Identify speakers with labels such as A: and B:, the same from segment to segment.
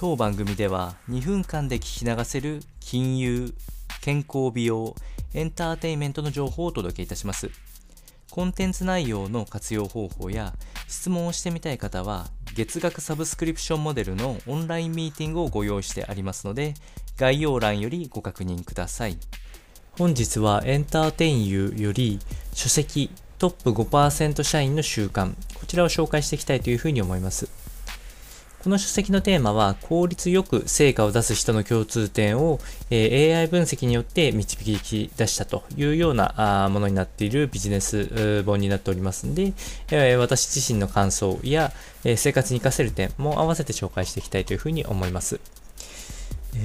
A: 当番組では2分間で聞き流せる金融、健康美容、エンターテインメントの情報をお届けいたします。コンテンツ内容の活用方法や質問をしてみたい方は月額サブスクリプションモデルのオンラインミーティングをご用意してありますので概要欄よりご確認ください。本日はエンターテインユーより書籍トップ5%社員の習慣こちらを紹介していきたいというふうに思います。この書籍のテーマは、効率よく成果を出す人の共通点を、え、AI 分析によって導き出したというようなものになっているビジネス本になっておりますので、え、私自身の感想や、え、生活に活かせる点も合わせて紹介していきたいというふうに思います。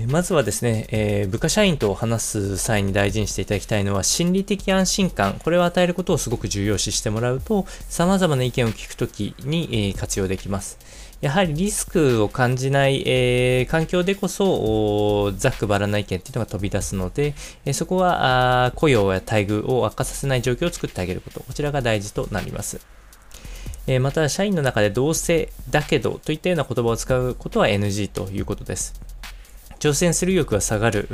A: まずはですね、えー、部下社員と話す際に大事にしていただきたいのは心理的安心感。これを与えることをすごく重要視してもらうと、様々な意見を聞くときに、えー、活用できます。やはりリスクを感じない、えー、環境でこそ、ざっくばらな意見っていうのが飛び出すので、え、そこはあ雇用や待遇を悪化させない状況を作ってあげること、こちらが大事となります。え、また、社員の中でどうせだけどといったような言葉を使うことは NG ということです。挑戦する意欲が下がる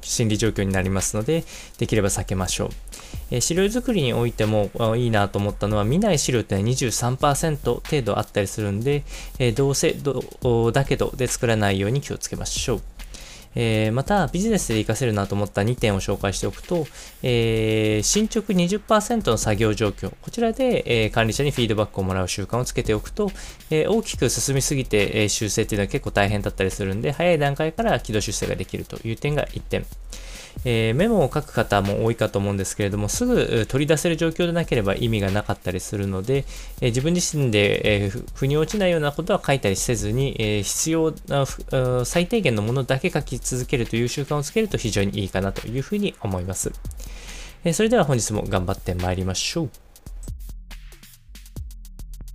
A: 心理状況になりますので、できれば避けましょう。え資料作りにおいてもいいなと思ったのは、見ない資料って23%程度あったりするんで、えどうせどだけどで作らないように気をつけましょう。えー、また、ビジネスで活かせるなと思った2点を紹介しておくと、えー、進捗20%の作業状況、こちらで、えー、管理者にフィードバックをもらう習慣をつけておくと、え大きく進みすぎて、え修正っていうのは結構大変だったりするんで、早い段階から軌道修正ができるという点が1点。えー、メモを書く方も多いかと思うんですけれども、すぐ取り出せる状況でなければ意味がなかったりするので、えー、自分自身で、えー、腑に落ちないようなことは書いたりせずに、え必要な最低限のものだけ書き続けるという習慣をつけると非常にいいかなというふうに思います。えそれでは本日も頑張ってまいりましょう。